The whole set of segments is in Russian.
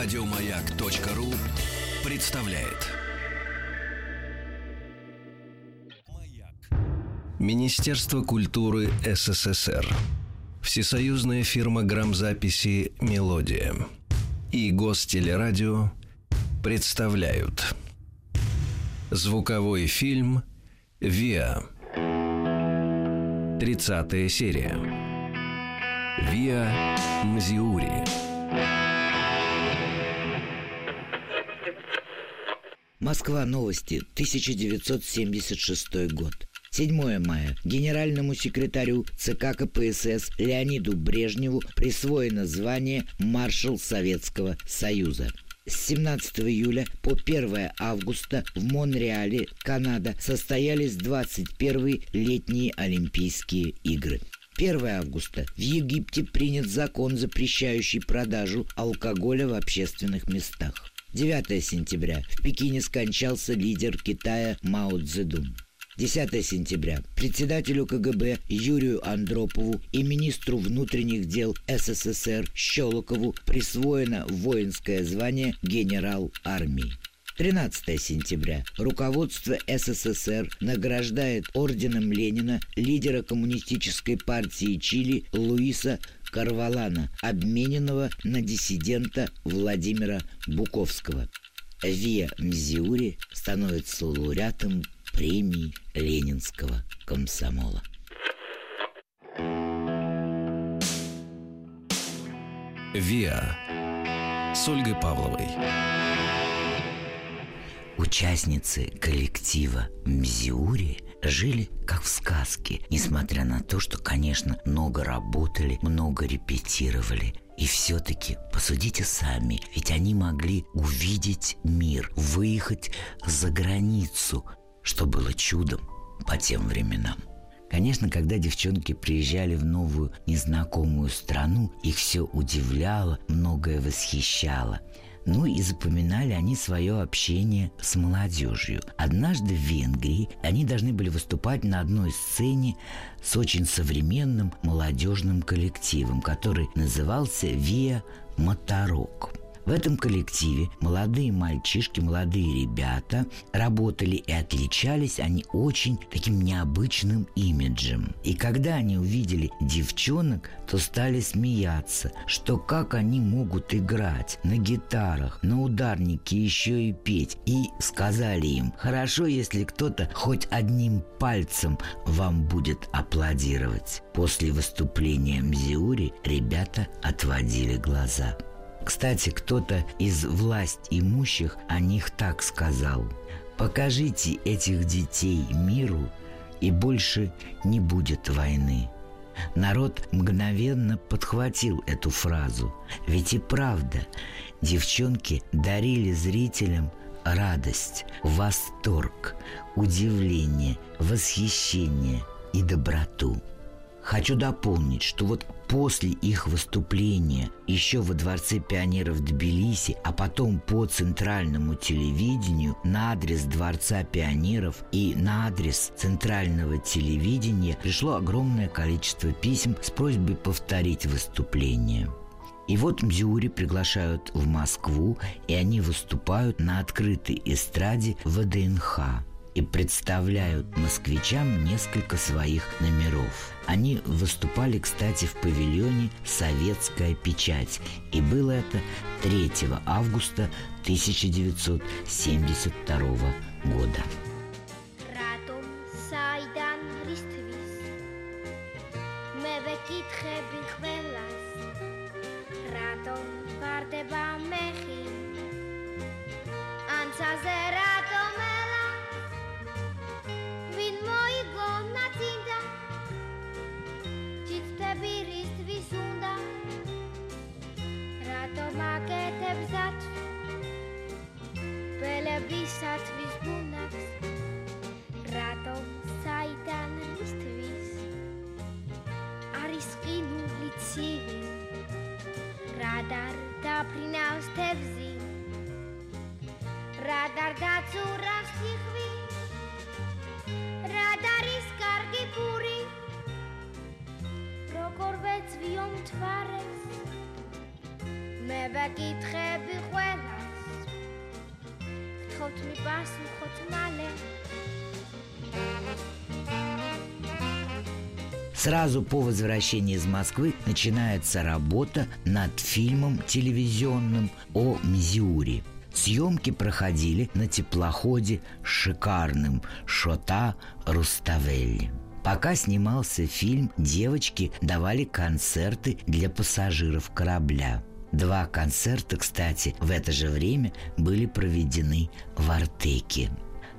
Радиомаяк.ру представляет. Министерство культуры СССР. Всесоюзная фирма грамзаписи «Мелодия» и Гостелерадио представляют. Звуковой фильм «Виа» 30 серия. «Виа Мзиури» Москва. Новости. 1976 год. 7 мая. Генеральному секретарю ЦК КПСС Леониду Брежневу присвоено звание маршал Советского Союза. С 17 июля по 1 августа в Монреале, Канада, состоялись 21-е летние Олимпийские игры. 1 августа в Египте принят закон, запрещающий продажу алкоголя в общественных местах. 9 сентября в Пекине скончался лидер Китая Мао Цзэдун. 10 сентября председателю КГБ Юрию Андропову и министру внутренних дел СССР Щелокову присвоено воинское звание генерал армии. 13 сентября. Руководство СССР награждает орденом Ленина лидера коммунистической партии Чили Луиса Карвалана, обмененного на диссидента Владимира Буковского. Виа Мзиури становится лауреатом премии Ленинского комсомола. «Виа» с Ольгой Павловой. Участницы коллектива Мзиури жили как в сказке, несмотря на то, что, конечно, много работали, много репетировали. И все-таки посудите сами, ведь они могли увидеть мир, выехать за границу, что было чудом по тем временам. Конечно, когда девчонки приезжали в новую незнакомую страну, их все удивляло, многое восхищало. Ну и запоминали они свое общение с молодежью. Однажды в Венгрии они должны были выступать на одной сцене с очень современным молодежным коллективом, который назывался «Виа Моторок». В этом коллективе молодые мальчишки, молодые ребята работали и отличались они очень таким необычным имиджем. И когда они увидели девчонок, то стали смеяться, что как они могут играть на гитарах, на ударнике еще и петь. И сказали им, хорошо, если кто-то хоть одним пальцем вам будет аплодировать. После выступления Мзиури ребята отводили глаза. Кстати, кто-то из власть имущих о них так сказал. «Покажите этих детей миру, и больше не будет войны». Народ мгновенно подхватил эту фразу. Ведь и правда, девчонки дарили зрителям радость, восторг, удивление, восхищение и доброту. Хочу дополнить, что вот после их выступления еще во Дворце пионеров Тбилиси, а потом по центральному телевидению на адрес Дворца пионеров и на адрес центрального телевидения пришло огромное количество писем с просьбой повторить выступление. И вот Мзиури приглашают в Москву, и они выступают на открытой эстраде ВДНХ и представляют москвичам несколько своих номеров. Они выступали, кстати, в павильоне «Советская печать», и было это 3 августа 1972 года. სათვის ბუნაკს რატო საიდან რისთვის არის ყინული ცივი რადარ დაფრინავს თევზი რადარ გაწურავს თიხვი რადარის კარგი პური როგორ ვეცვიო მთვარეს me bakitje bijuelas, hot mi pas u hot male. Сразу по возвращении из Москвы начинается работа над фильмом телевизионным о Мизиури. Съемки проходили на теплоходе шикарным «Шота Руставелли». Пока снимался фильм, девочки давали концерты для пассажиров корабля. Два концерта, кстати, в это же время были проведены в Артеке.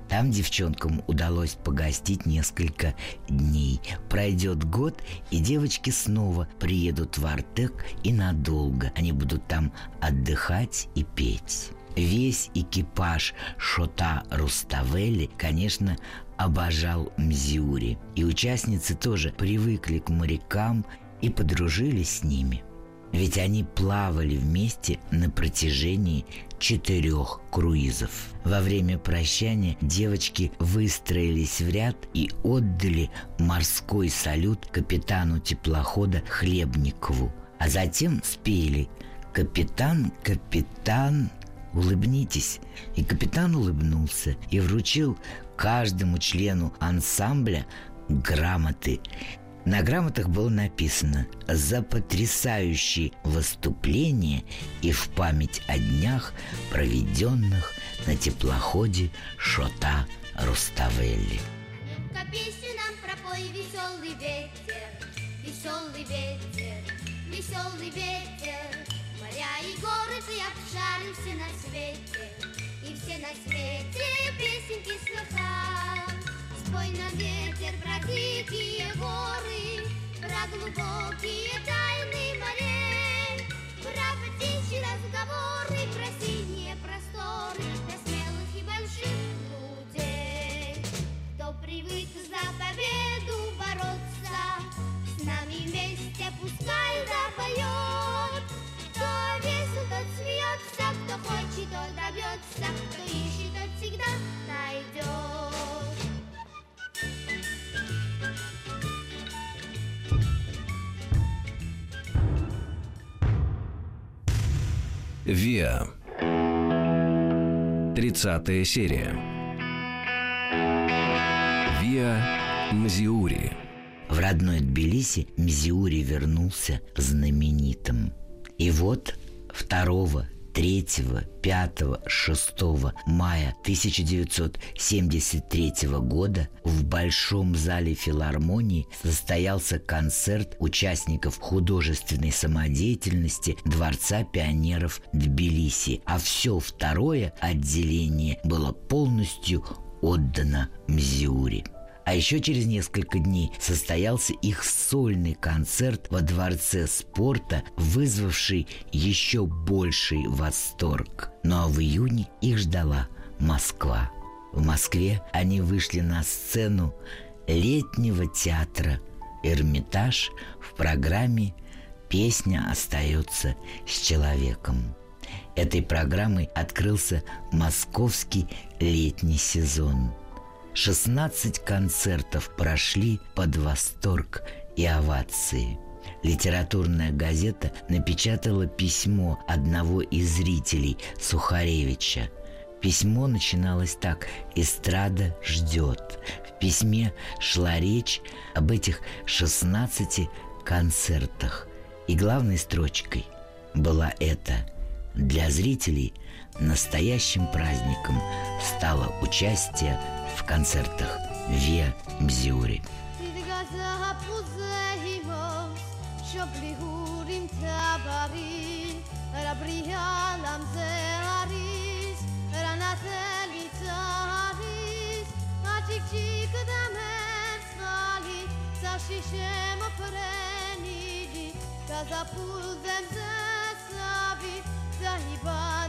Там девчонкам удалось погостить несколько дней. Пройдет год, и девочки снова приедут в Артек и надолго. Они будут там отдыхать и петь. Весь экипаж Шота Руставели, конечно, обожал Мзиури. И участницы тоже привыкли к морякам и подружились с ними. Ведь они плавали вместе на протяжении четырех круизов. Во время прощания девочки выстроились в ряд и отдали морской салют капитану теплохода Хлебникову, а затем спели «Капитан, капитан, улыбнитесь». И капитан улыбнулся и вручил каждому члену ансамбля грамоты на грамотах было написано «За потрясающие выступления и в память о днях, проведенных на теплоходе Шота Руставелли». Песню нам пропой, веселый ветер, веселый ветер, веселый ветер. Моря и горы ты обшарил все на свете, и все на свете песенки слыхал. Спой нам ветер про дикие горы, про глубокие тайны морей, про птичьи разговоры, про синие просторы, для смелых и больших людей. Кто привык за победу бороться, с нами вместе пускай запоет. Кто весел, тот смеется, кто хочет, тот добьется, кто ищет, тот всегда найдет. Виа. 30 серия. Виа Мзиури. В родной Тбилиси Мзиури вернулся знаменитым. И вот 2, 3, 5, 6 мая 1973 года в Большом зале филармонии состоялся концерт участников художественной самодеятельности Дворца пионеров Тбилиси, а все второе отделение было полностью отдано Мзиури. А еще через несколько дней состоялся их сольный концерт во Дворце спорта, вызвавший еще больший восторг. Ну а в июне их ждала Москва. В Москве они вышли на сцену летнего театра «Эрмитаж» в программе «Песня остается с человеком». Этой программой открылся московский летний сезон – 16 концертов прошли под восторг и овации. Литературная газета напечатала письмо одного из зрителей Сухаревича. Письмо начиналось так «Эстрада ждет». В письме шла речь об этих 16 концертах. И главной строчкой была это «Для зрителей настоящим праздником стало участие концертах Виа Мзиури. Oprenidi, kazapul dem zesavi, zahibada lenini,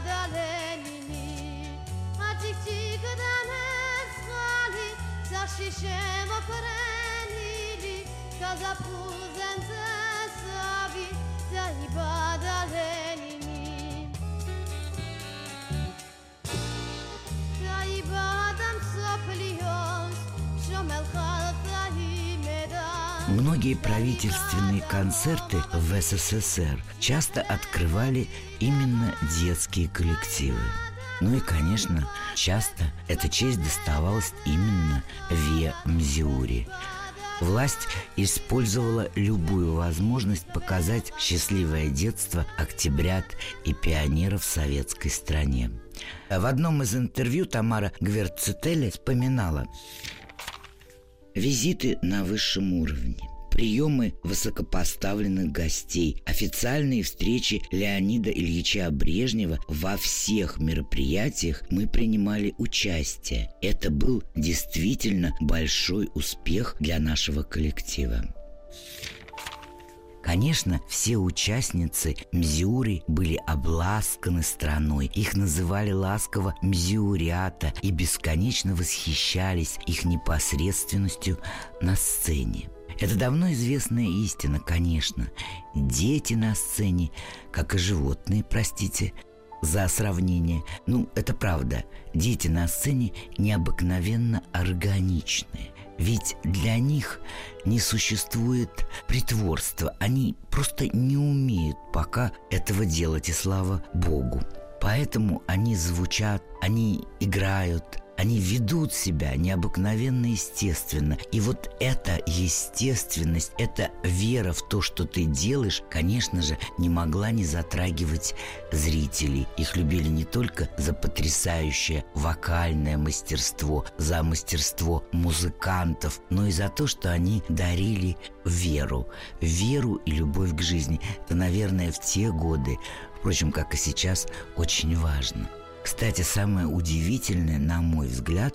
zesavi, zahibada lenini. Zahibadam soplios, shomel khaltahi medan. Многие правительственные концерты в СССР часто открывали именно детские коллективы. Ну и, конечно, часто эта честь доставалась именно Виа Мзиури. Власть использовала любую возможность показать счастливое детство октябрят и пионеров в советской стране. В одном из интервью Тамара Гверцетели вспоминала «Визиты на высшем уровне приемы высокопоставленных гостей, официальные встречи Леонида Ильича Брежнева во всех мероприятиях мы принимали участие. Это был действительно большой успех для нашего коллектива. Конечно, все участницы Мзюри были обласканы страной. Их называли ласково Мзюрята и бесконечно восхищались их непосредственностью на сцене. Это давно известная истина, конечно. Дети на сцене, как и животные, простите, за сравнение. Ну, это правда. Дети на сцене необыкновенно органичные. Ведь для них не существует притворства. Они просто не умеют пока этого делать, и слава Богу. Поэтому они звучат, они играют, они ведут себя необыкновенно естественно. И вот эта естественность, эта вера в то, что ты делаешь, конечно же, не могла не затрагивать зрителей. Их любили не только за потрясающее вокальное мастерство, за мастерство музыкантов, но и за то, что они дарили веру. Веру и любовь к жизни. Это, наверное, в те годы, впрочем, как и сейчас, очень важно – кстати, самое удивительное, на мой взгляд,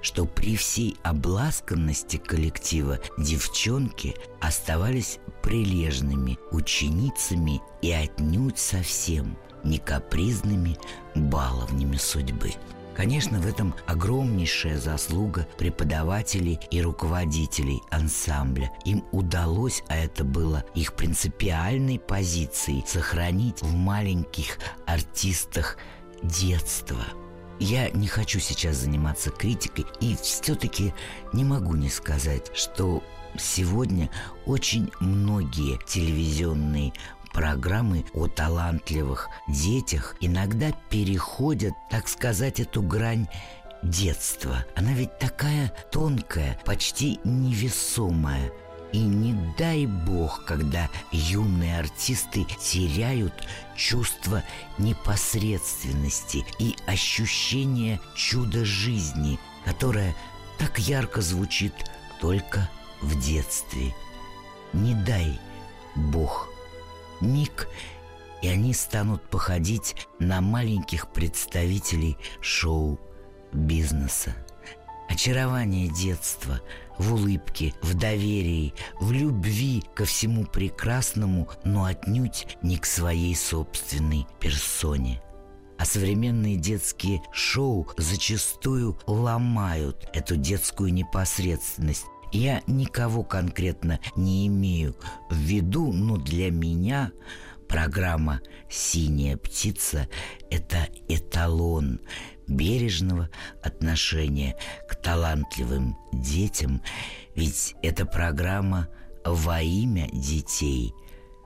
что при всей обласканности коллектива девчонки оставались прилежными ученицами и отнюдь совсем не капризными баловнями судьбы. Конечно, в этом огромнейшая заслуга преподавателей и руководителей ансамбля. Им удалось, а это было их принципиальной позицией, сохранить в маленьких артистах детства. Я не хочу сейчас заниматься критикой и все-таки не могу не сказать, что сегодня очень многие телевизионные программы о талантливых детях иногда переходят, так сказать, эту грань детства. Она ведь такая тонкая, почти невесомая. И не дай бог, когда юные артисты теряют чувство непосредственности и ощущение чуда жизни, которое так ярко звучит только в детстве. Не дай Бог. Миг, и они станут походить на маленьких представителей шоу-бизнеса. Очарование детства – в улыбке, в доверии, в любви ко всему прекрасному, но отнюдь не к своей собственной персоне. А современные детские шоу зачастую ломают эту детскую непосредственность. Я никого конкретно не имею в виду, но для меня программа «Синяя птица» — это эталон бережного отношения к талантливым детям, ведь эта программа во имя детей,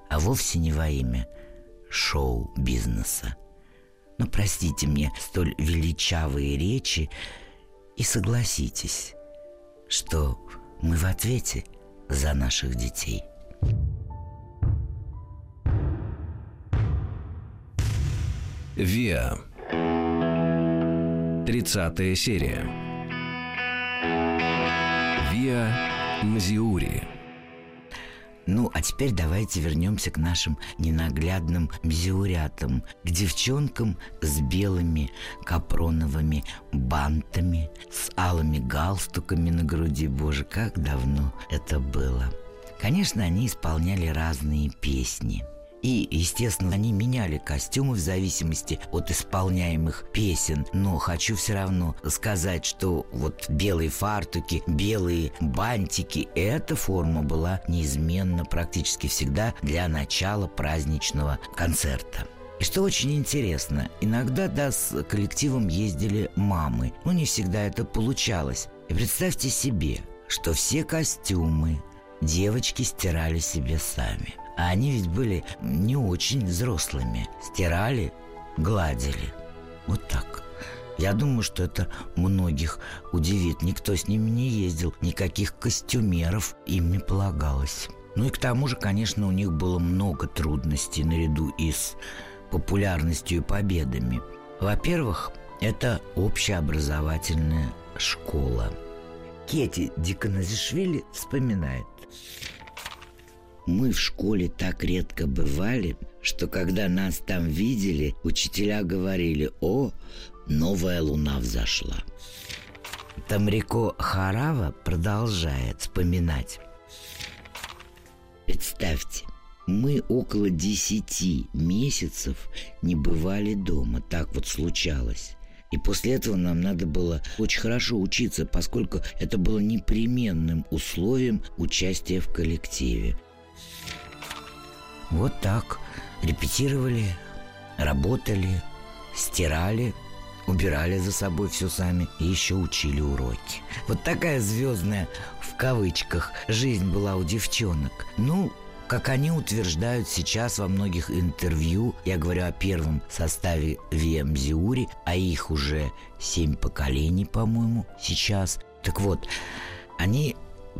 а вовсе не во имя шоу-бизнеса. Но простите мне столь величавые речи и согласитесь, что мы в ответе за наших детей. Виа 30 серия. Виа Мзиури. Ну, а теперь давайте вернемся к нашим ненаглядным мзиурятам, к девчонкам с белыми капроновыми бантами, с алыми галстуками на груди. Боже, как давно это было. Конечно, они исполняли разные песни – и, естественно, они меняли костюмы в зависимости от исполняемых песен. Но хочу все равно сказать, что вот белые фартуки, белые бантики – эта форма была неизменна практически всегда для начала праздничного концерта. И что очень интересно, иногда да, с коллективом ездили мамы, но не всегда это получалось. И представьте себе, что все костюмы, девочки стирали себе сами. А они ведь были не очень взрослыми. Стирали, гладили. Вот так. Я думаю, что это многих удивит. Никто с ними не ездил, никаких костюмеров им не полагалось. Ну и к тому же, конечно, у них было много трудностей наряду и с популярностью и победами. Во-первых, это общеобразовательная школа. Кети Диканазишвили вспоминает. Мы в школе так редко бывали, что когда нас там видели, учителя говорили «О, новая луна взошла». Тамрико Харава продолжает вспоминать. Представьте, мы около десяти месяцев не бывали дома, так вот случалось. И после этого нам надо было очень хорошо учиться, поскольку это было непременным условием участия в коллективе. Вот так репетировали, работали, стирали, убирали за собой все сами и еще учили уроки. Вот такая звездная, в кавычках, жизнь была у девчонок. Ну, как они утверждают сейчас во многих интервью, я говорю о первом составе ВМЗИУРИ, а их уже семь поколений, по-моему, сейчас. Так вот, они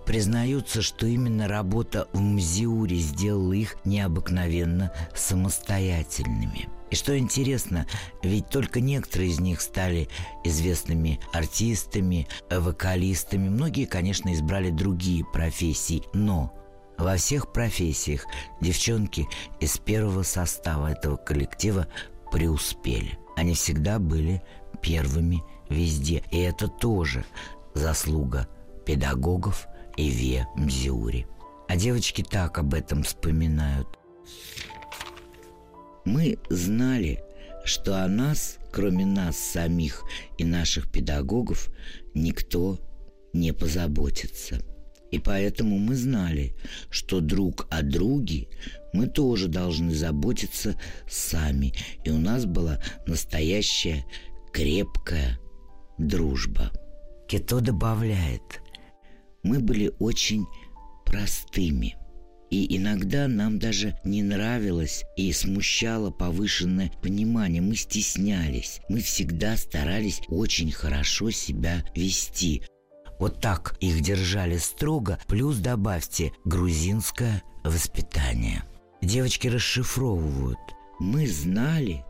признаются, что именно работа в МЗИУРе сделала их необыкновенно самостоятельными. И что интересно, ведь только некоторые из них стали известными артистами, вокалистами. Многие, конечно, избрали другие профессии, но во всех профессиях девчонки из первого состава этого коллектива преуспели. Они всегда были первыми везде. И это тоже заслуга педагогов и Ве Мзиури. А девочки так об этом вспоминают. Мы знали, что о нас, кроме нас самих и наших педагогов, никто не позаботится – и поэтому мы знали, что друг о друге мы тоже должны заботиться сами. И у нас была настоящая крепкая дружба. Кето добавляет, мы были очень простыми. И иногда нам даже не нравилось и смущало повышенное внимание. Мы стеснялись. Мы всегда старались очень хорошо себя вести. Вот так их держали строго, плюс добавьте грузинское воспитание. Девочки расшифровывают. Мы знали,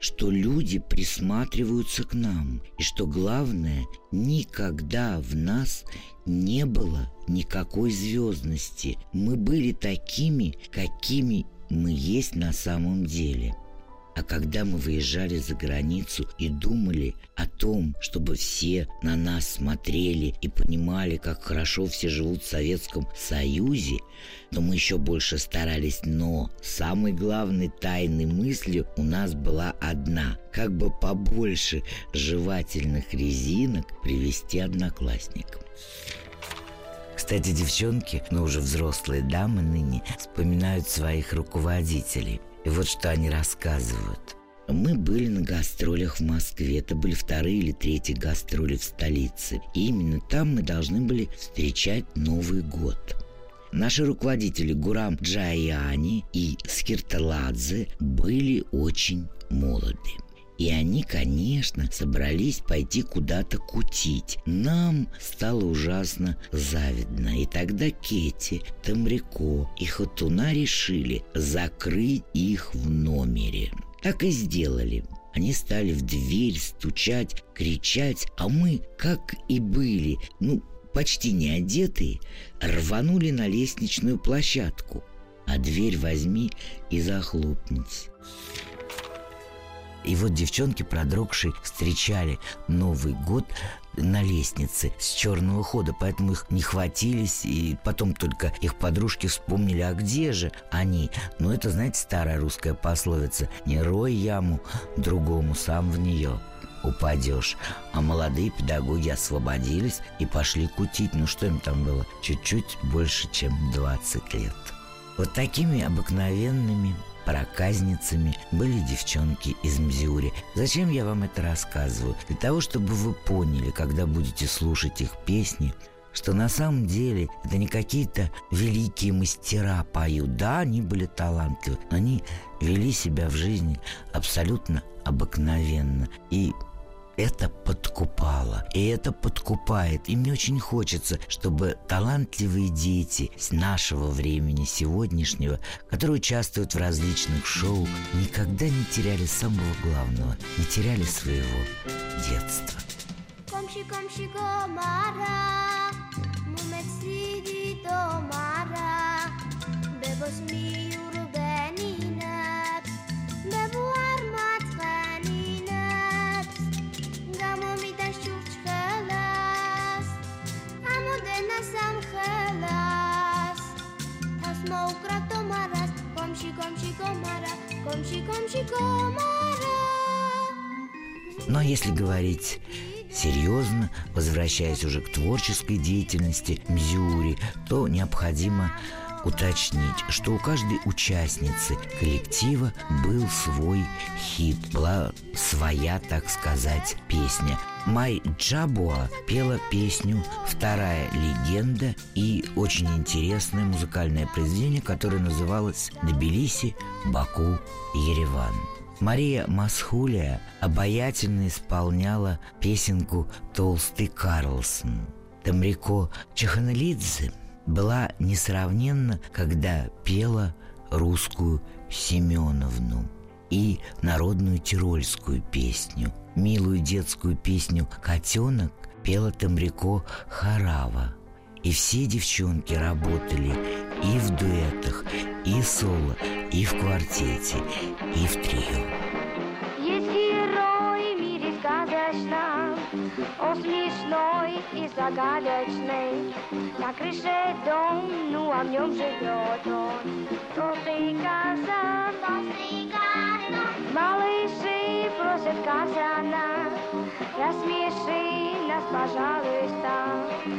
что люди присматриваются к нам, и что главное, никогда в нас не было никакой звездности. Мы были такими, какими мы есть на самом деле – а когда мы выезжали за границу и думали о том, чтобы все на нас смотрели и понимали, как хорошо все живут в Советском Союзе, то мы еще больше старались. Но самой главной тайной мыслью у нас была одна – как бы побольше жевательных резинок привести одноклассникам. Кстати, девчонки, но уже взрослые дамы ныне, вспоминают своих руководителей – и вот что они рассказывают. Мы были на гастролях в Москве. Это были вторые или третьи гастроли в столице. И именно там мы должны были встречать Новый год. Наши руководители Гурам Джаяни и Скирталадзе были очень молоды. И они, конечно, собрались пойти куда-то кутить. Нам стало ужасно завидно. И тогда Кети, Тамрико и Хатуна решили закрыть их в номере. Так и сделали. Они стали в дверь стучать, кричать, а мы, как и были, ну, почти не одетые, рванули на лестничную площадку. А дверь возьми и захлопнись. И вот девчонки, продрогшие, встречали Новый год на лестнице с черного хода, поэтому их не хватились, и потом только их подружки вспомнили, а где же они? Ну, это, знаете, старая русская пословица «Не рой яму, другому сам в нее» упадешь. А молодые педагоги освободились и пошли кутить. Ну что им там было? Чуть-чуть больше, чем 20 лет. Вот такими обыкновенными проказницами были девчонки из Мзюри. Зачем я вам это рассказываю? Для того, чтобы вы поняли, когда будете слушать их песни, что на самом деле это не какие-то великие мастера поют. Да, они были талантливы, но они вели себя в жизни абсолютно обыкновенно. И это подкупало, и это подкупает. И мне очень хочется, чтобы талантливые дети с нашего времени, сегодняшнего, которые участвуют в различных шоу, никогда не теряли самого главного, не теряли своего детства. Bebos mi ukra tomaras, komši, komši, komara, komši, komši, komara. Но если говорить серьезно, возвращаясь уже к творческой деятельности Мзюри, то необходимо уточнить, что у каждой участницы коллектива был свой хит, была своя, так сказать, песня. Май Джабуа пела песню «Вторая легенда» и очень интересное музыкальное произведение, которое называлось «Тбилиси, Баку, Ереван». Мария Масхулия обаятельно исполняла песенку «Толстый Карлсон». Тамрико Чаханалидзе была несравненна, когда пела русскую Семеновну и народную тирольскую песню. Милую детскую песню «Котенок» пела Тамрико Харава. И все девчонки работали и в дуэтах, и соло, и в квартете, и в трио. Есть герой в мире сказочном, он смешной и загадочный. На крыше дом, ну а в нем живет он. Толстый казан, толстый казан. Малыши просят казана, рассмеши нас, пожалуйста.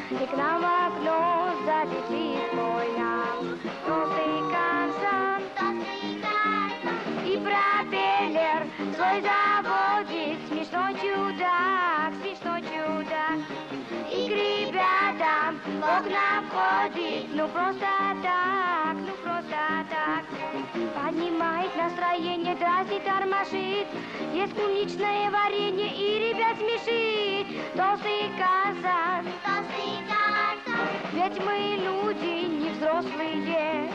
И к нам в окно залетит мой нам. Толстый казан. И пропеллер свой заводит Смешной чудак, смешной чудак И к ребятам в окна входит Ну просто так, ну так Поднимает настроение, дразнит, тормошит. Есть клубничное варенье и ребят смешит. Толстый казан, толстый казан Ведь мы люди не взрослые.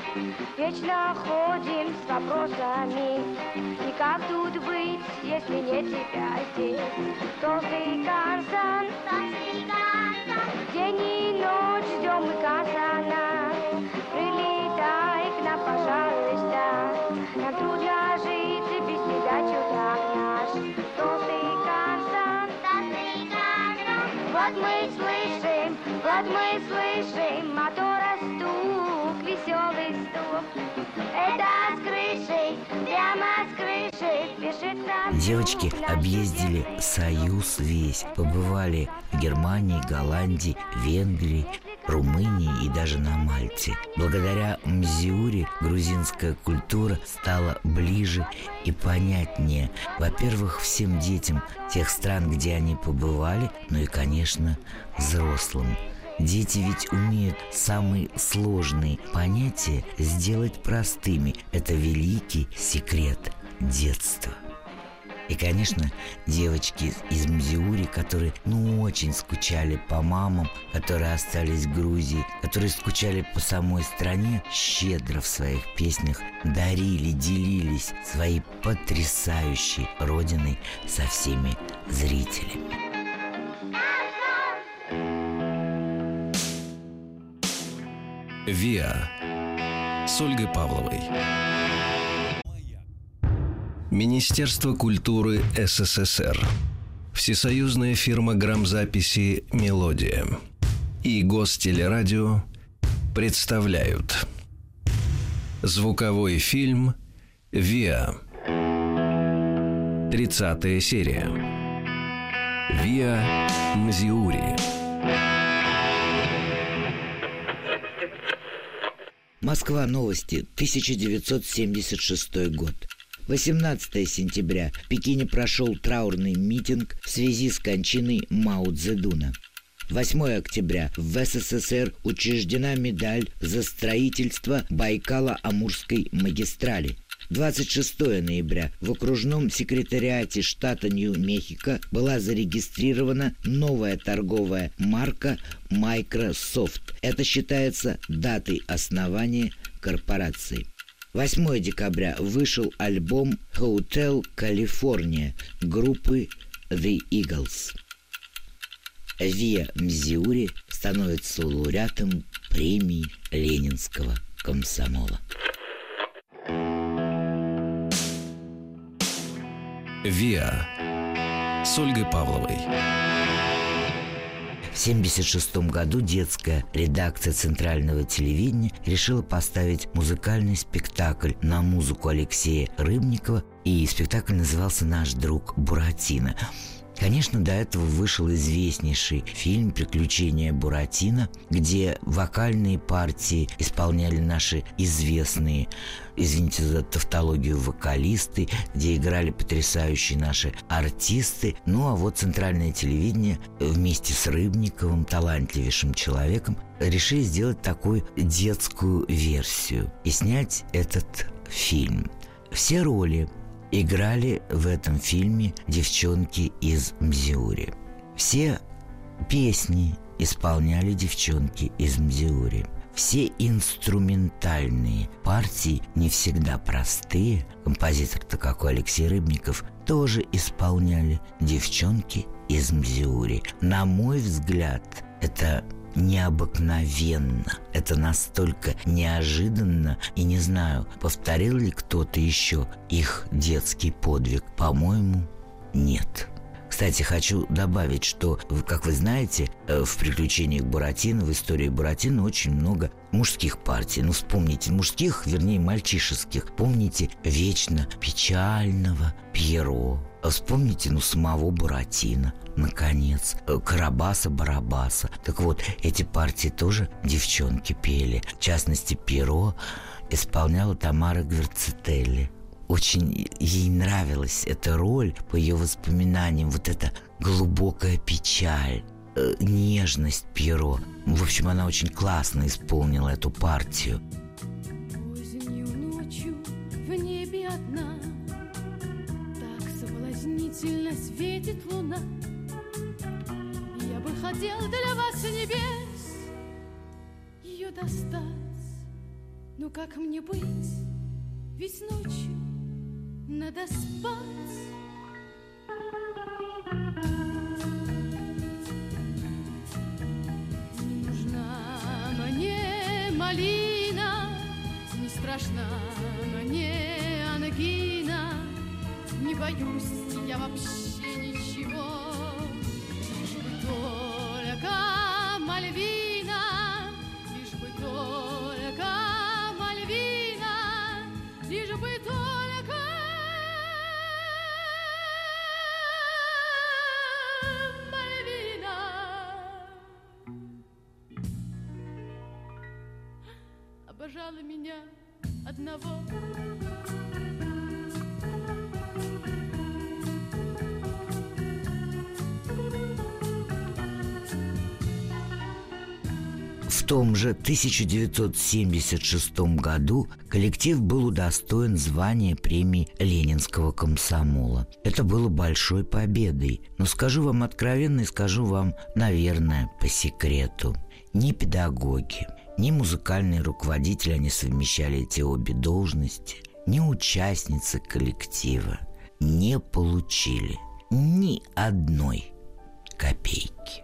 Вечно ходим с вопросами. И как тут быть, если нет тебя здесь? Толстый карсан, толстый карсан День и ночь ждем мы казана пожалуйста Нам трудно жить без тебя, чудак наш Толстый карсан, толстый карсан Вот мы слышим, вот мы слышим Мотора стук, веселый стук. Это с крыши, прямо с крыши Спешит нам Девочки друг объездили. Союз весь, побывали в Германии, Голландии, Венгрии, Румынии и даже на Мальте. Благодаря Мзиуре грузинская культура стала ближе и понятнее. Во-первых, всем детям тех стран, где они побывали, ну и, конечно, взрослым. Дети ведь умеют самые сложные понятия сделать простыми. Это великий секрет детства. И, конечно, девочки из Мзиури, которые, ну, очень скучали по мамам, которые остались в Грузии, которые скучали по самой стране, щедро в своих песнях дарили, делились своей потрясающей родиной со всеми зрителями. ВИА с Ольгой Павловой. Министерство культуры СССР. Всесоюзная фирма грамзаписи «Мелодия» и Гостелерадио представляют Звуковой фильм «ВИА» 30 серия «ВИА Мзиури» Москва. Новости. 1976 год. 18 сентября в Пекине прошел траурный митинг в связи с кончиной Мао Цзэдуна. 8 октября в СССР учреждена медаль за строительство Байкало-Амурской магистрали. 26 ноября в окружном секретариате штата Нью-Мехико была зарегистрирована новая торговая марка Microsoft. Это считается датой основания корпорации. 8 декабря вышел альбом Hotel California группы The Eagles. Виа Мзиури становится лауреатом премии Ленинского комсомола. ВИА с Ольгой Павловой. В 1976 году детская редакция Центрального телевидения решила поставить музыкальный спектакль на музыку Алексея Рыбникова, и спектакль назывался «Наш друг Буратино». Конечно, до этого вышел известнейший фильм «Приключения Буратино», где вокальные партии исполняли наши известные, извините за тавтологию, вокалисты, где играли потрясающие наши артисты. Ну а вот центральное телевидение вместе с Рыбниковым, талантливейшим человеком, решили сделать такую детскую версию и снять этот фильм. Все роли играли в этом фильме девчонки из Мзиури. Все песни исполняли девчонки из Мзиури. Все инструментальные партии, не всегда простые, композитор-то какой Алексей Рыбников, тоже исполняли девчонки из Мзиури. На мой взгляд, это необыкновенно. Это настолько неожиданно. И не знаю, повторил ли кто-то еще их детский подвиг. По-моему, нет. Кстати, хочу добавить, что, как вы знаете, э, в «Приключениях Буратино», в истории Буратино очень много мужских партий. Ну, вспомните мужских, вернее, мальчишеских. Помните вечно печального Пьеро, Вспомните, ну, самого Буратино, наконец, э, Карабаса-Барабаса. Так вот, эти партии тоже девчонки пели. В частности, Перо исполняла Тамара Гверцетелли. Очень ей нравилась эта роль, по ее воспоминаниям, вот эта глубокая печаль, э, нежность Пьеро. В общем, она очень классно исполнила эту партию. светит луна Я бы хотел для вас небес Ее достать. Ну как мне быть? Ведь ночью? Надо спать. Не нужна мне малина Не страшна мне ангина. Не боюсь я вообще том же 1976 году коллектив был удостоен звания премии Ленинского комсомола. Это было большой победой. Но скажу вам откровенно и скажу вам, наверное, по секрету. Ни педагоги, ни музыкальные руководители не совмещали эти обе должности, ни участницы коллектива не получили ни одной копейки.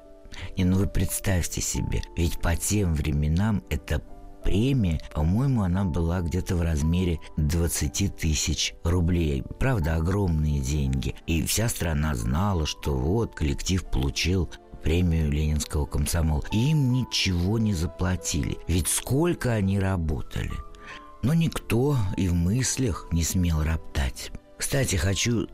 И ну вы представьте себе, ведь по тем временам эта премия, по-моему, она была где-то в размере 20 тысяч рублей. Правда, огромные деньги. И вся страна знала, что вот коллектив получил премию Ленинского комсомола. Им ничего не заплатили. Ведь сколько они работали. Но никто и в мыслях не смел роптать. Кстати, хочу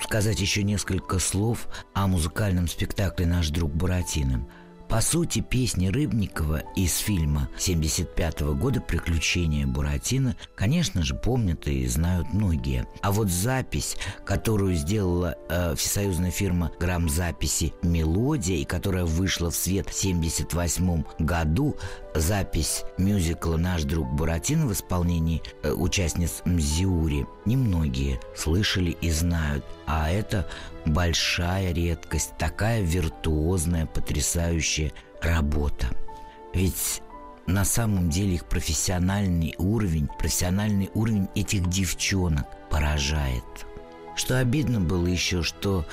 сказать еще несколько слов о музыкальном спектакле «Наш друг Буратино». По сути, песни Рыбникова из фильма 75 года «Приключения Буратино», конечно же, помнят и знают многие. А вот запись, которую сделала э, всесоюзная фирма грамзаписи «Мелодия» и которая вышла в свет в 78 году, запись мюзикла «Наш друг Буратино» в исполнении э, участниц Мзиури немногие слышали и знают. А это большая редкость, такая виртуозная, потрясающая работа. Ведь на самом деле их профессиональный уровень, профессиональный уровень этих девчонок поражает. Что обидно было еще, что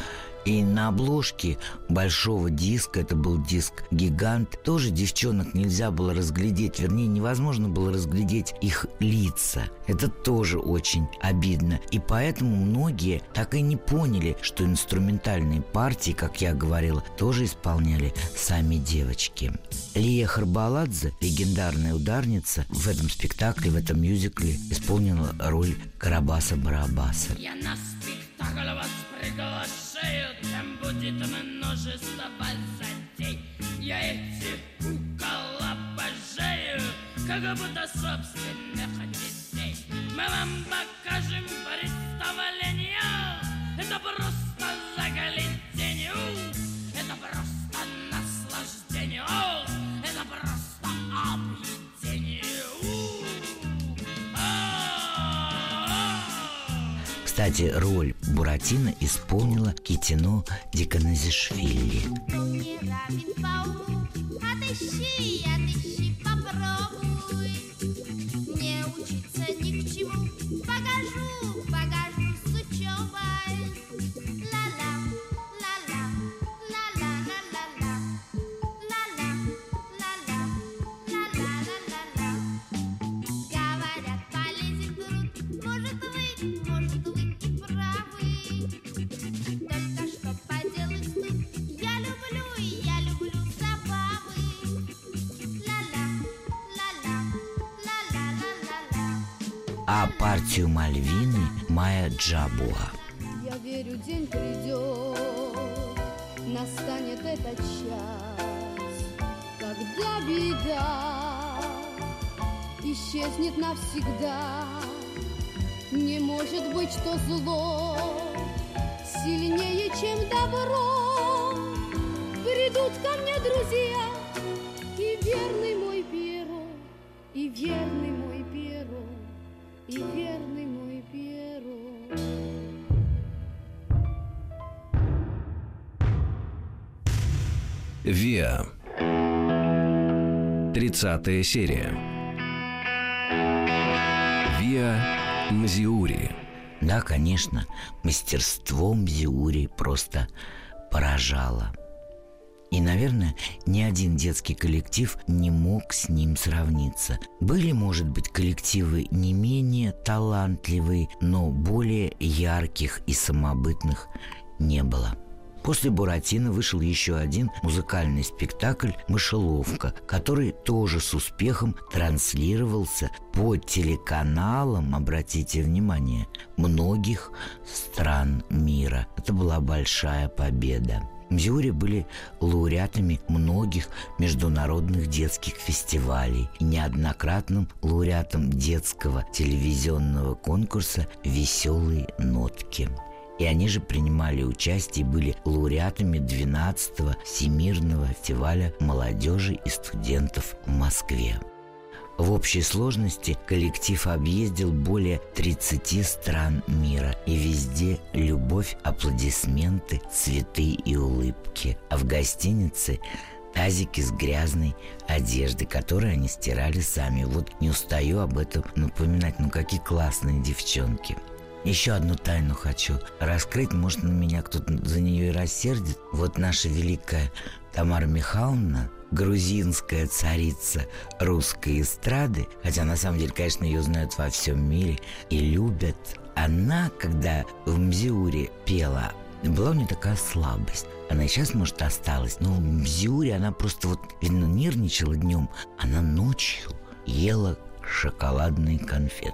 и на обложке большого диска, это был диск «Гигант», тоже девчонок нельзя было разглядеть, вернее, невозможно было разглядеть их лица. Это тоже очень обидно. И поэтому многие так и не поняли, что инструментальные партии, как я говорила, тоже исполняли сами девочки. Лия Харбаладзе, легендарная ударница, в этом спектакле, в этом мюзикле исполнила роль Карабаса-Барабаса. Я на спектакль вас приглашаю шею, там будет множество затей. Я эти кукол обожаю, как будто собственных детей. Мы вам покажем представление, это просто загляденье, это просто наслаждение, это просто объедение. Кстати, роль Буратино исполнила Китино Диканазишвили. Отыщи, отыщи, партию Мальвины Майя Джабуа. Я верю, день придет, настанет этот час, когда беда исчезнет навсегда. Не может быть, что зло сильнее, чем добро. Придут ко мне друзья, и верный мой перо, и верный и верный мой Перо. Виа. Тридцатая серия. Виа Мзиури. Да, конечно, мастерство Мзиури просто поражало. И, наверное, ни один детский коллектив не мог с ним сравниться. Были, может быть, коллективы не менее талантливые, но более ярких и самобытных не было. После «Буратино» вышел еще один музыкальный спектакль «Мышеловка», который тоже с успехом транслировался по телеканалам, обратите внимание, многих стран мира. Это была большая победа. Мзюри были лауреатами многих международных детских фестивалей и неоднократным лауреатом детского телевизионного конкурса «Веселые нотки». И они же принимали участие и были лауреатами 12-го Всемирного фестиваля молодежи и студентов в Москве. В общей сложности коллектив объездил более 30 стран мира, и везде любовь, аплодисменты, цветы и улыбки. А в гостинице тазики с грязной одеждой, которую они стирали сами. Вот не устаю об этом напоминать, ну какие классные девчонки. Еще одну тайну хочу раскрыть, может на меня кто-то за нее и рассердит. Вот наша великая Тамара Михайловна, грузинская царица русской эстрады, хотя на самом деле, конечно, ее знают во всем мире и любят. Она, когда в Мзиуре пела, была у нее такая слабость. Она сейчас, может, осталась, но в Мзиуре она просто вот, видно, нервничала днем. Она ночью ела шоколадные конфеты.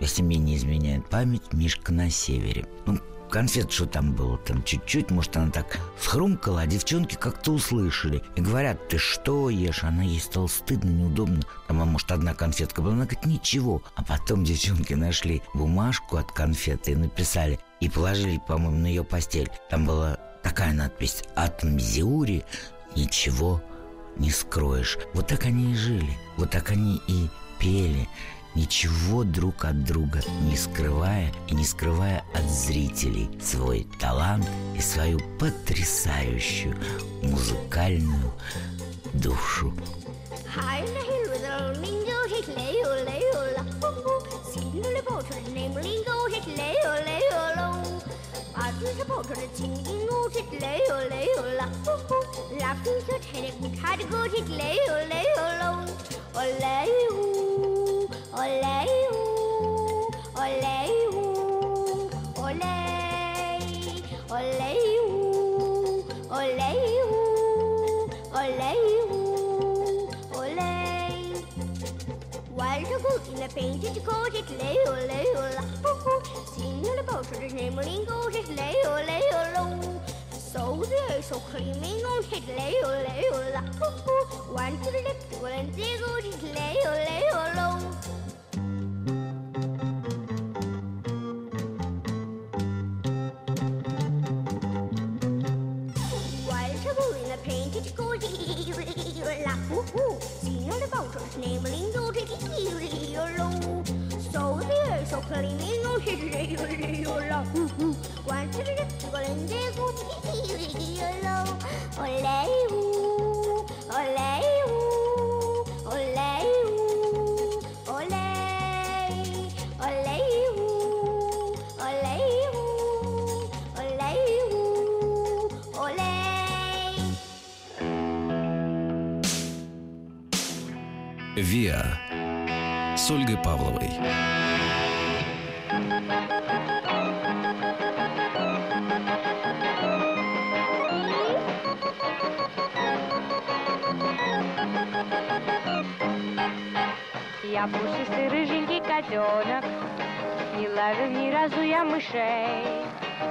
Если мне не изменяет память, Мишка на севере. Ну, конфет, что там было, там чуть-чуть, может, она так схрумкала, а девчонки как-то услышали. И говорят, ты что ешь? Она ей стало стыдно, неудобно. Там, а может, одна конфетка была. Она говорит, ничего. А потом девчонки нашли бумажку от конфеты и написали, и положили, по-моему, на ее постель. Там была такая надпись «От Мзиури ничего не скроешь». Вот так они и жили, вот так они и пели, ничего друг от друга не скрывая и не скрывая от зрителей свой талант и свою потрясающую музыкальную душу. Olé, Olé, uh, olé, uh, olé, olé, uh, olé, uh, olé, uh, olé. While the goat in a painted coat, it lay, oh, lay, oh, singing about it, naming goat, it lay, oh, lay, oh, so there, so creaming on it lay, oh, lay, oh, one to the left, one to the goat, it lay, oh, lay, oh, «Виа» с Ольгой Павловой. Я пушистый рыженький котенок, Не ловил ни разу я мышей.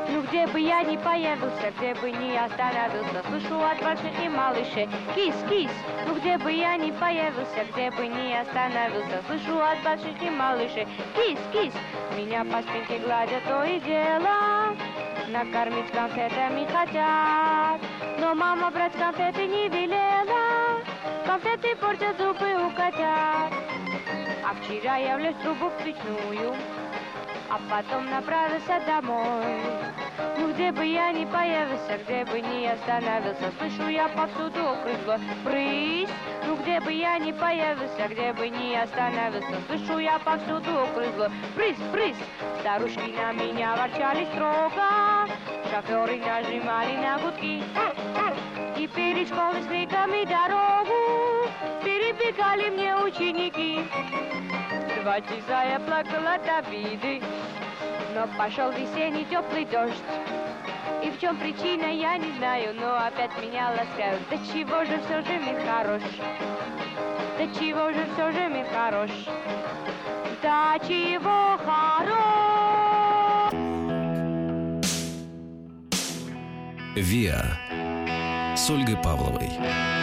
Ну где бы я ни появился, где бы ни остановился, слышу от больших и малышей. Кис, кис, ну где бы я ни появился, где бы ни остановился, слышу от больших и малышей. Кис, кис, меня по спинке гладят то и дело. Накормить конфетами хотят, но мама брать конфеты не велела. Конфеты портят зубы у котят. А вчера я в трубу печную, а потом направился домой. Ну где бы я ни появился, где бы ни остановился, слышу я повсюду окрысло брысь. Ну где бы я ни появился, где бы ни остановился, слышу я повсюду окрысло брысь, брысь. Старушки на меня ворчали строго, шоферы нажимали на гудки. И перед школой с криками дорогу перебегали мне ученики. Два часа я плакала от обиды, но пошел весенний теплый дождь. И в чем причина, я не знаю, но опять меня ласкают. Да чего же все же мир хорош? Да чего же все же мир хорош? Да чего хорош? «Виа» с Ольгой Павловой.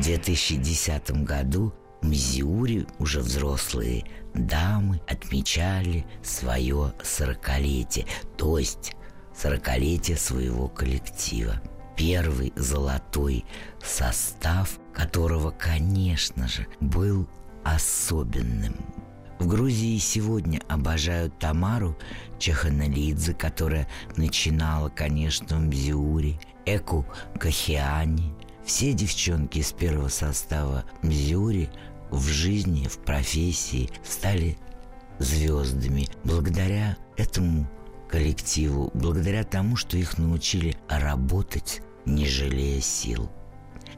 В 2010 году в Мизиури уже взрослые дамы отмечали свое сорокалетие, то есть сорокалетие своего коллектива. Первый золотой состав, которого, конечно же, был особенным. В Грузии сегодня обожают Тамару Чеханалидзе, которая начинала, конечно, в Мзиуре, Эку Кахиани. Все девчонки из первого состава Мзиури в жизни, в профессии стали звездами благодаря этому коллективу, благодаря тому, что их научили работать, не жалея сил.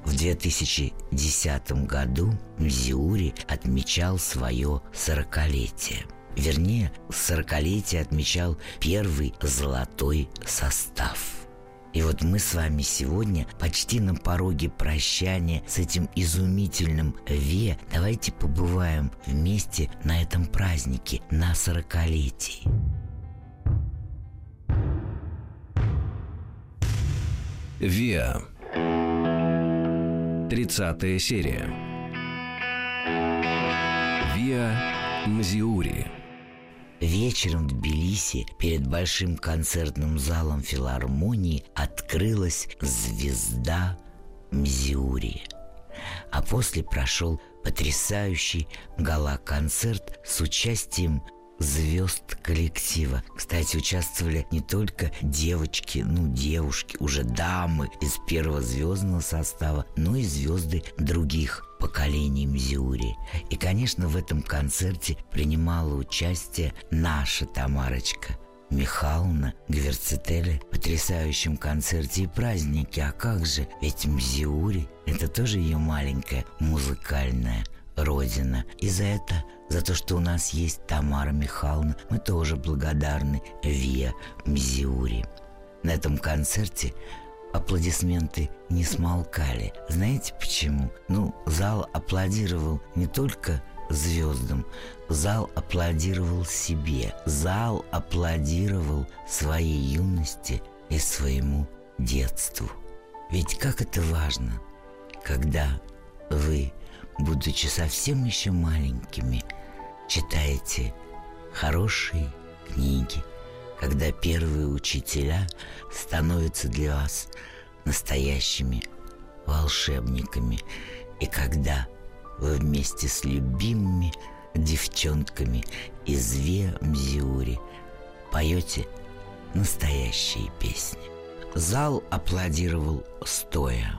В 2010 году Мзиури отмечал свое сорокалетие. Вернее, сорокалетие отмечал первый золотой состав – и вот мы с вами сегодня почти на пороге прощания с этим изумительным Ве. Давайте побываем вместе на этом празднике, на сорокалетии. Виа. 30 серия. Виа Мзиури. Вечером в Тбилиси перед большим концертным залом филармонии открылась звезда Мзиури. А после прошел потрясающий гала-концерт с участием звезд коллектива. Кстати, участвовали не только девочки, ну, девушки, уже дамы из первого звездного состава, но и звезды других поколений Мзиури. И, конечно, в этом концерте принимала участие наша Тамарочка. Михайловна Гверцетели потрясающем концерте и празднике. А как же? Ведь Мзиури – это тоже ее маленькая музыкальная родина. И за это, за то, что у нас есть Тамара Михайловна, мы тоже благодарны Виа Мзиури. На этом концерте аплодисменты не смолкали. Знаете почему? Ну, зал аплодировал не только звездам, зал аплодировал себе, зал аплодировал своей юности и своему детству. Ведь как это важно, когда вы будучи совсем еще маленькими, читаете хорошие книги, когда первые учителя становятся для вас настоящими волшебниками, и когда вы вместе с любимыми девчонками из Ве-Мзиури поете настоящие песни. Зал аплодировал стоя.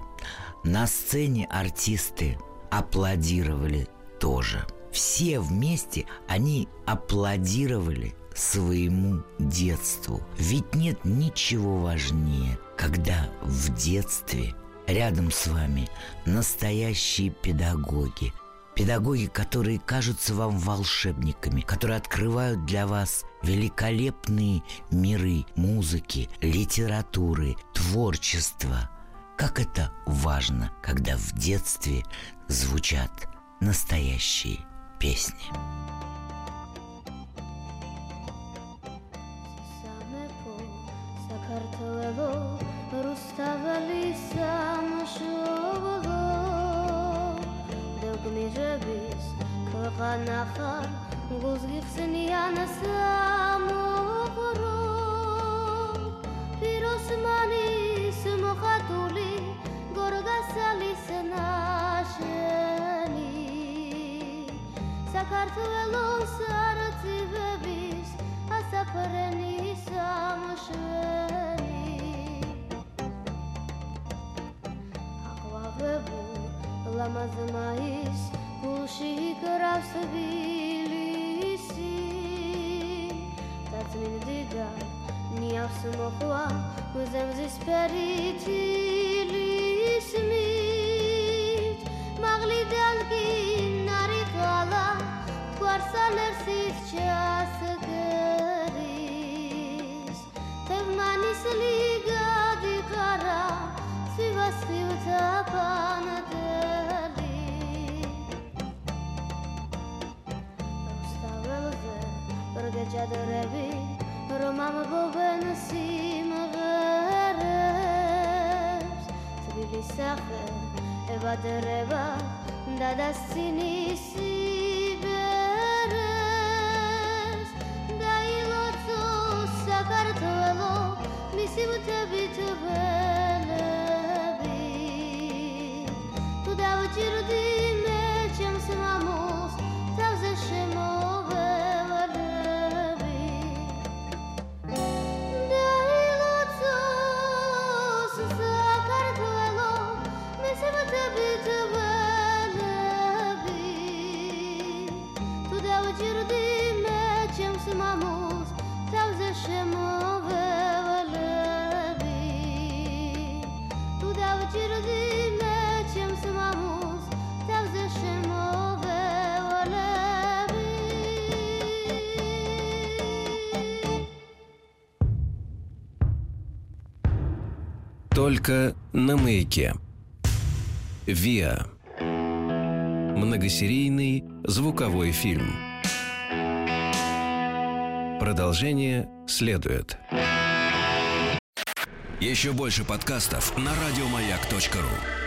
На сцене артисты аплодировали тоже. Все вместе они аплодировали своему детству. Ведь нет ничего важнее, когда в детстве рядом с вами настоящие педагоги, Педагоги, которые кажутся вам волшебниками, которые открывают для вас великолепные миры музыки, литературы, творчества. Как это важно, когда в детстве звучат настоящие песни. საქართველო რუსთაველის სამშობლო. დოგმირების ქვეყანა ხარ გულს გიხსნიან სამოღრო პიროსმანის მოხატული გორგასალის ნაშენი. საქართველოს არწივები საფრენი სამშველი აღვავებულ ლამაზმა ის გულში გრავს თბილისი. და წმინდიდან ნიავს მოხვა მზემზის ფერითილის მით მაღლიდან კი ნარი ყალა გვარსალებს ის ჩასდგა თბილისლი გადიყარა სივასივთა ბანადელი რუსთაველზე პრგეჯადრები რომ ამბობენ სიმღერებს. თბილისახე ევადერება და დასცინისი Только на маяке. ВИА. Многосерийный звуковой фильм. Продолжение следует. Еще больше подкастов на радиомаяк.ру.